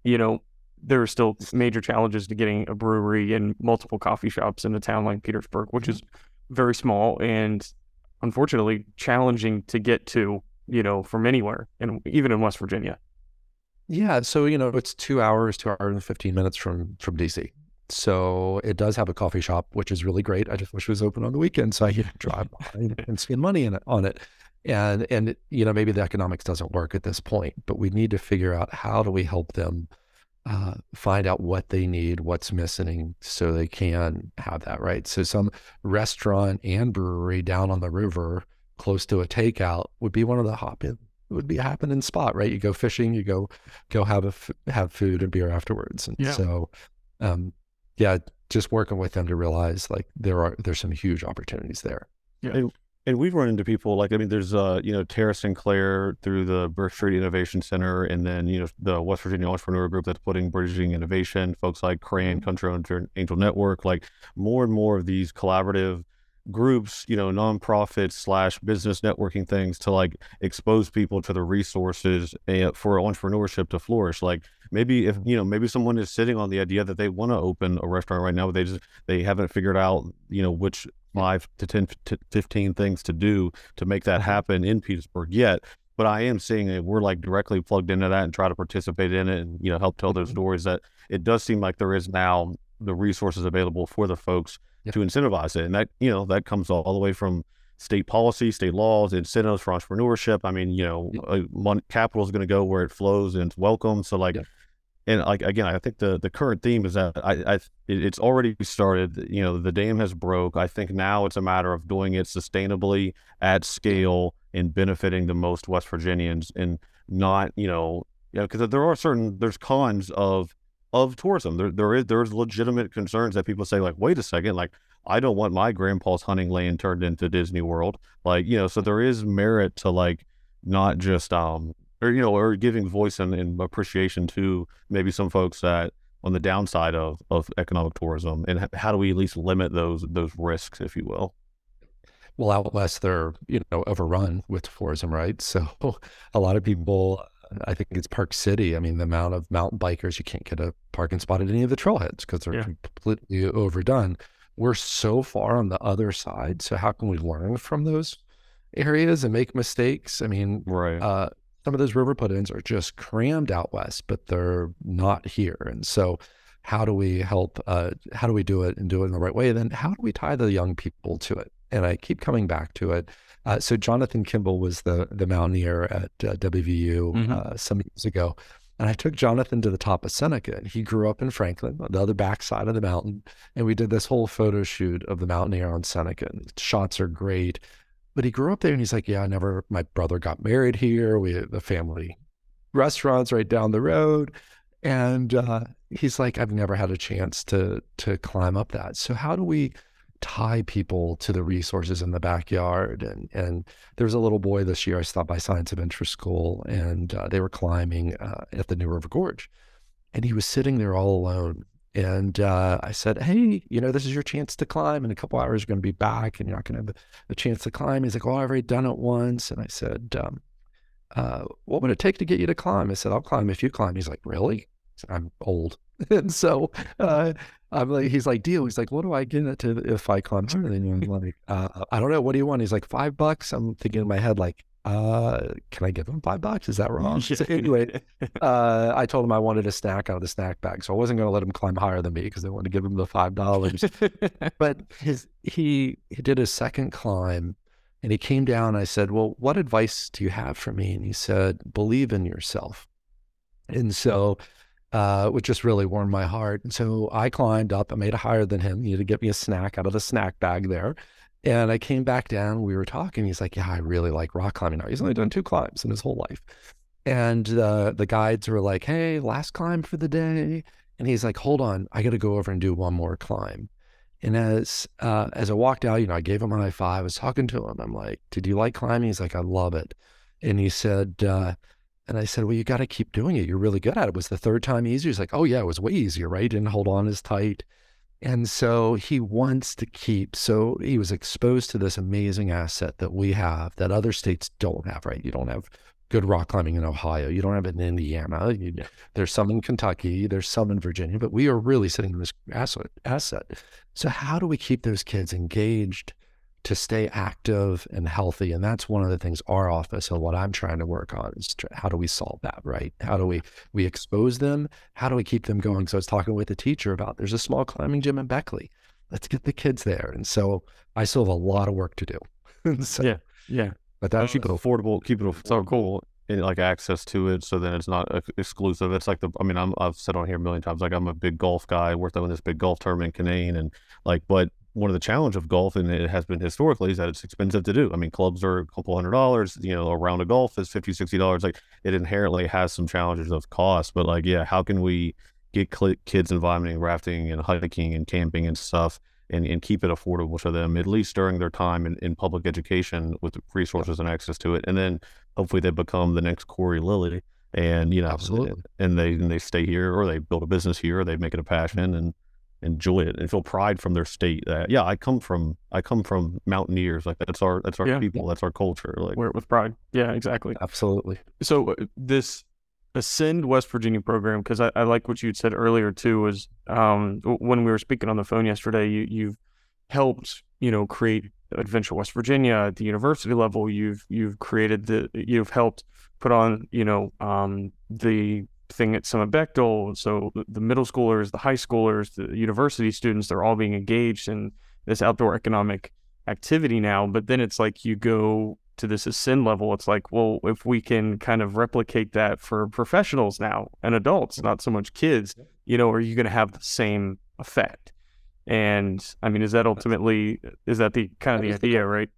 you know, there are still major challenges to getting a brewery and multiple coffee shops in a town like Petersburg, which is very small and unfortunately challenging to get to, you know, from anywhere, and even in West Virginia. Yeah, so you know it's two hours, two hours and fifteen minutes from from DC. So it does have a coffee shop, which is really great. I just wish it was open on the weekend so I could drive by and spend money in it, on it. And and you know maybe the economics doesn't work at this point, but we need to figure out how do we help them uh, find out what they need, what's missing, so they can have that right. So some restaurant and brewery down on the river, close to a takeout, would be one of the hop in it would be a happening spot, right? You go fishing, you go go have a f- have food and beer afterwards, and yeah. so um, yeah, just working with them to realize like there are there's some huge opportunities there. Yeah. And, and we've run into people like I mean, there's uh you know Tara Sinclair through the Burke Street Innovation Center, and then you know the West Virginia Entrepreneur Group that's putting bridging innovation. Folks like Crane, mm-hmm. Country Angel Network, like more and more of these collaborative groups, you know, nonprofits slash business networking things to like expose people to the resources eh, for entrepreneurship to flourish. Like maybe if you know, maybe someone is sitting on the idea that they want to open a restaurant right now, but they just they haven't figured out, you know, which five to 10 to 15 things to do to make that mm-hmm. happen in Petersburg yet. But I am seeing it. We're like directly plugged into that and try to participate in it and, you know, help tell those mm-hmm. stories that it does seem like there is now the resources available for the folks to incentivize it. And that, you know, that comes all, all, the way from state policy, state laws, incentives for entrepreneurship. I mean, you know, uh, capital is going to go where it flows and it's welcome. So like, and like again, I think the the current theme is that I, I it's already started. You know, the dam has broke. I think now it's a matter of doing it sustainably at scale and benefiting the most West Virginians, and not you know, you know, because there are certain there's cons of of tourism. There there is there's legitimate concerns that people say like, wait a second, like I don't want my grandpa's hunting land turned into Disney World, like you know. So there is merit to like not just um or you know, or giving voice and, and appreciation to maybe some folks that on the downside of of economic tourism, and how do we at least limit those those risks, if you will? Well, out west, they're you know overrun with tourism, right? So a lot of people, I think it's Park City. I mean, the amount of mountain bikers you can't get a parking spot at any of the trailheads because they're yeah. completely overdone. We're so far on the other side. So how can we learn from those areas and make mistakes? I mean, right. Uh, some of those river put-ins are just crammed out west, but they're not here. And so how do we help uh, how do we do it and do it in the right way then how do we tie the young people to it and i keep coming back to it uh, so jonathan kimball was the the mountaineer at uh, wvu mm-hmm. Uh, some years ago and i took jonathan to the top of seneca and he grew up in franklin on the other backside of the mountain and we did this whole photo shoot of the mountaineer on seneca and the shots are great but he grew up there and he's like, yeah, I never, my brother got married here. We the family restaurants right down the road. And uh, he's like, I've never had a chance to to climb up that. So how do we tie people to the resources in the backyard? And and there was a little boy this year I stopped by Science Adventure School, and uh, they were climbing uh, at the New River Gorge, and he was sitting there all alone and uh, I said, Hey, you know, this is your chance to climb. In a couple hours, you're going to be back and you're not going to have a chance to climb. He's like, Oh, I've already done it once. And I said, um, uh, What would it take to get you to climb? I said, I'll climb if you climb. He's like, Really? I'm old. and so uh, I'm like, he's like, deal. He's like, what do I get it to if I than you? I'm like, uh, I don't know. What do you want? He's like, five bucks. I'm thinking in my head, like, uh, can I give him five bucks? Is that wrong? so anyway, uh, I told him I wanted a snack out of the snack bag, so I wasn't going to let him climb higher than me because I wanted to give him the five dollars. but his he he did his second climb, and he came down. I said, "Well, what advice do you have for me?" And he said, "Believe in yourself." And so, uh, which just really warmed my heart. And so I climbed up. I made it higher than him. He had to get me a snack out of the snack bag there. And I came back down. We were talking. He's like, "Yeah, I really like rock climbing now." He's only done two climbs in his whole life. And uh, the guides were like, "Hey, last climb for the day." And he's like, "Hold on, I got to go over and do one more climb." And as uh, as I walked out, you know, I gave him a high five. I was talking to him. I'm like, "Did you like climbing?" He's like, "I love it." And he said, uh, and I said, "Well, you got to keep doing it. You're really good at it." was the third time easier? He's like, "Oh yeah, it was way easier, right? Didn't hold on as tight." And so he wants to keep, so he was exposed to this amazing asset that we have that other states don't have, right? You don't have good rock climbing in Ohio. You don't have it in Indiana. You, there's some in Kentucky. There's some in Virginia, but we are really sitting in this asset. asset. So how do we keep those kids engaged to stay active and healthy. And that's one of the things our office and what I'm trying to work on is try, how do we solve that, right? How do we we expose them? How do we keep them going? So I was talking with a teacher about there's a small climbing gym in Beckley. Let's get the kids there. And so I still have a lot of work to do. so, yeah, yeah. But that keep it affordable, keep it affordable. So cool. And like access to it, so then it's not exclusive. It's like the, I mean, I'm, I've said on here a million times, like I'm a big golf guy. We're throwing this big golf tournament in Canaan, and like, but one of the challenge of golf, and it has been historically, is that it's expensive to do. I mean, clubs are a couple hundred dollars. You know, a round of golf is 50 60 dollars. Like it inherently has some challenges of cost. But like, yeah, how can we get kids involved in rafting and hiking and camping and stuff, and, and keep it affordable for them at least during their time in, in public education with resources and access to it, and then hopefully they become the next Corey Lilly. And you know, absolutely, and they and they stay here, or they build a business here, or they make it a passion, and enjoy it and feel pride from their state that yeah i come from i come from mountaineers like that's our that's our yeah. people that's our culture like wear it with pride. Yeah exactly. Absolutely. So uh, this ascend west virginia program because I, I, like what you said earlier too was um, when we were speaking on the phone yesterday you you've helped you know create adventure west virginia at the university level. You've you've created the you've helped put on you know um, the thing at Summit Bechtel. So the middle schoolers, the high schoolers, the university students, they're all being engaged in this outdoor economic activity now. But then it's like you go to this ascend level, it's like, well, if we can kind of replicate that for professionals now and adults, not so much kids, you know, are you going to have the same effect? And I mean, is that ultimately is that the kind of the idea, right?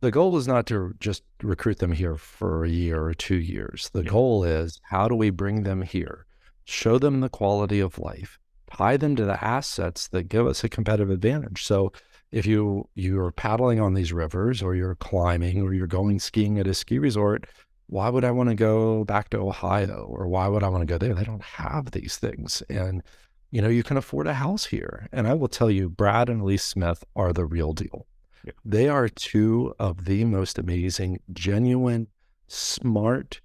The goal is not to just recruit them here for a year or two years. The yeah. goal is how do we bring them here, show them the quality of life, tie them to the assets that give us a competitive advantage. So if you you're paddling on these rivers or you're climbing or you're going skiing at a ski resort why would i want to go back to ohio? Or why would i want to go there? They don't have these things. And you know you can afford a house here. And i will tell you brad and elise smith are the real deal yeah. they are two of the most amazing genuine smart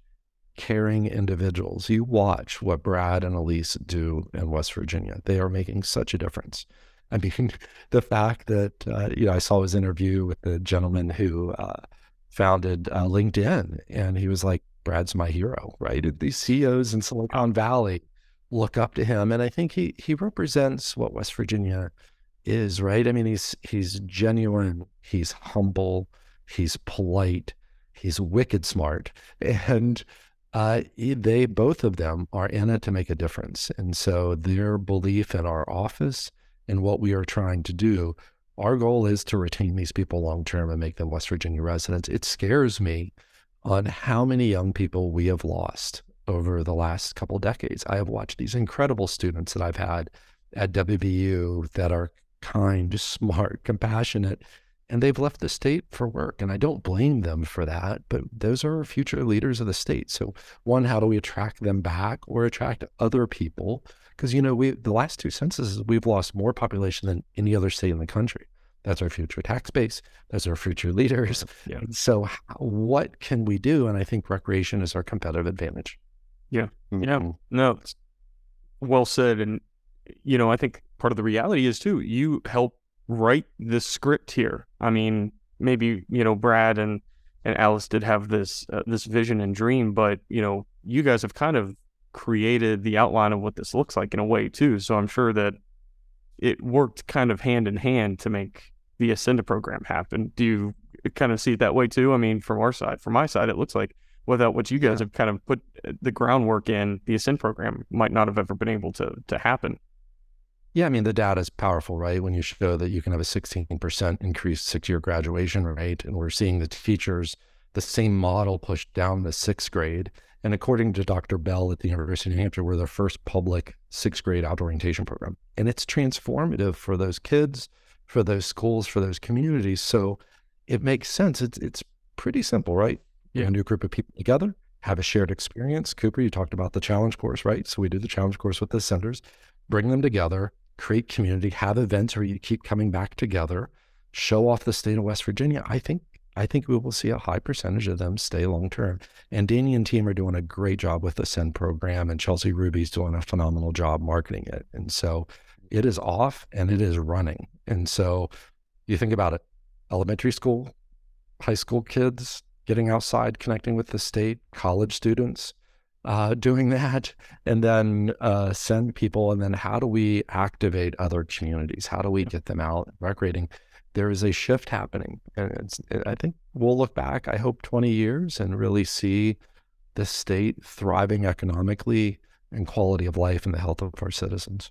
caring individuals you watch what brad and elise do in west virginia they are making such a difference I mean, the fact that uh, you know I saw his interview with the gentleman who uh, founded uh, LinkedIn, and he was like, "Brad's my hero," right? These CEOs in Silicon Valley look up to him, and I think he he represents what West Virginia is, right? I mean, he's he's genuine, he's humble, he's polite, he's wicked smart, and uh, they both of them are in it to make a difference, and so their belief in our office and what we are trying to do. Our goal is to retain these people long term and make them West Virginia residents. It scares me on how many young people we have lost over the last couple decades. I have watched these incredible students that I've had at WVU that are kind, smart, compassionate, and they've left the state for work. And I don't blame them for that, but those are future leaders of the state. So, one, how do we attract them back or attract other people because you know we the last two censuses we've lost more population than any other state in the country. That's our future tax base. That's our future leaders. Yeah. So how, what can we do? And I think recreation is our competitive advantage. Yeah. Mm-hmm. Yeah. No. Well said. And you know, I think part of the reality is too. You help write the script here. I mean, maybe you know Brad and and Alys did have this uh, this vision and dream, but you know, you guys have kind of created the outline of what this looks like in a way too. So I'm sure that it worked kind of hand in hand to make the Ascenda program happen. Do you kind of see it that way too? I mean, from our side, from my side, it looks like without what you guys yeah. have kind of put uh, the groundwork in, the Ascend program might not have ever been able to to happen. Yeah, I mean the data is powerful, right? When you show that you can have a 16% increased six-year graduation rate, and we're seeing the teachers the same model pushed down the sixth grade, and according to Dr. Bell at the University of New Hampshire, we're the first public sixth grade outdoor orientation program. And it's transformative for those kids, for those schools, for those communities. So it makes sense. It's it's pretty simple, right? Yeah. A new group of people together, have a shared experience. Cooper, you talked about the challenge course, right? So we do the challenge course with the centers, bring them together, create community, have events where you keep coming back together, show off the state of West Virginia. I think I think we will see a high percentage of them stay long term. And Danny and team are doing a great job with the Send program, and Chelsea Ruby's doing a phenomenal job marketing it. And so it is off and it is running. And so you think about it elementary school, high school kids getting outside, connecting with the state, college students uh, doing that, and then uh, send people. And then how do we activate other communities? How do we get them out recreating? there is a shift happening. And it's, I think we'll look back, I hope 20 years and really see the state thriving economically and quality of life and the health of our citizens.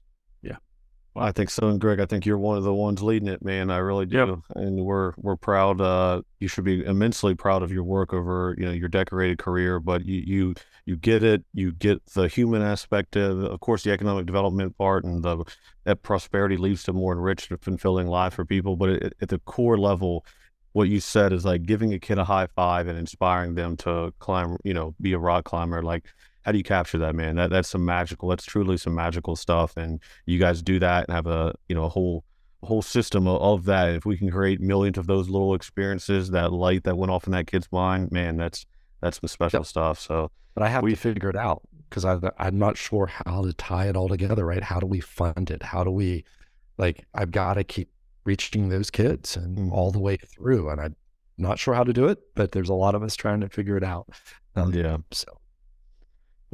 Well, I think so. And Greg, I think you're one of the ones leading it, man. I really do. Yep. And we're, we're proud. Uh, you should be immensely proud of your work over, you know, your decorated career, but you, you, you get it. You get the human aspect of, of course, the economic development part and the that prosperity leads to more enriched and fulfilling life for people. But it, at the core level, what you said is like giving a kid a high five and inspiring them to climb, you know, be a rock climber. Like, how do you capture that, man? That that's some magical. That's truly some magical stuff. And you guys do that and have a you know a whole whole system of, of that. If we can create millions of those little experiences, that light that went off in that kid's mind, man, that's that's some special yep. stuff. So but I have we, to figure it out because I I'm not sure how to tie it all together, right? How do we fund it? How do we, like, I've got to keep reaching those kids and mm. all the way through. And I'm not sure how to do it, but there's a lot of us trying to figure it out. Um, yeah. So.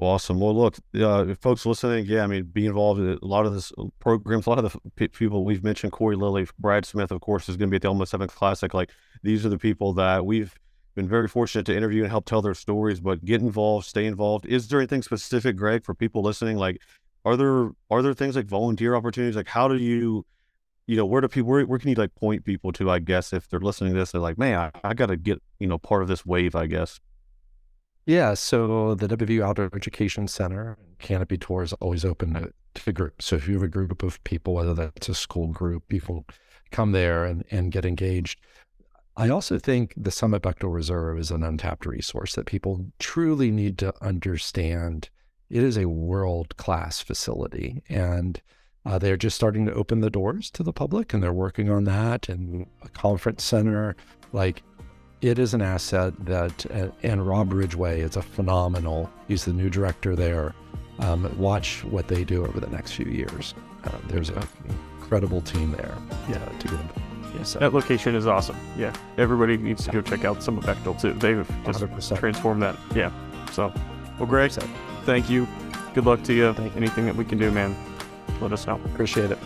Awesome. Well, look, uh, folks listening, yeah, I mean, be involved in a lot of this uh, programs. A lot of the p- people we've mentioned, Corey Lilly, Brad Smith, of course, is going to be at the Almost Heaven Classic. Like, these are the people that we've been very fortunate to interview and help tell their stories, but get involved, stay involved. Is there anything specific, Greg, for people listening? Like, are there are there things like volunteer opportunities? Like, how do you, you know, where do people where, where can you like point people to? I guess if they're listening to this, they're like, man, I, I got to get you know part of this wave. I guess. Yeah, so the WVU Outdoor Education Center, Canopy Tour is always open to, to groups. So if you have a group of people, whether that's a school group, you can come there and, and get engaged. I also think the Summit Bechtel Reserve is an untapped resource that people truly need to understand. It is a world class facility, and uh, they're just starting to open the doors to the public, and they're working on that and a conference center. Like it is an asset that, and Rob Ridgway is a phenomenal. He's the new director there. Um, watch what they do over the next few years. Uh, there's an incredible team there. Yeah, to get them. Yeah, so. that location is awesome. Yeah, everybody needs to go check out Summit Bechtel too. They've just 100%. transformed that. Yeah. So, well, Greg, 100%. thank you. Good luck to you. Thank Anything that we can do, man, let us know. Appreciate it.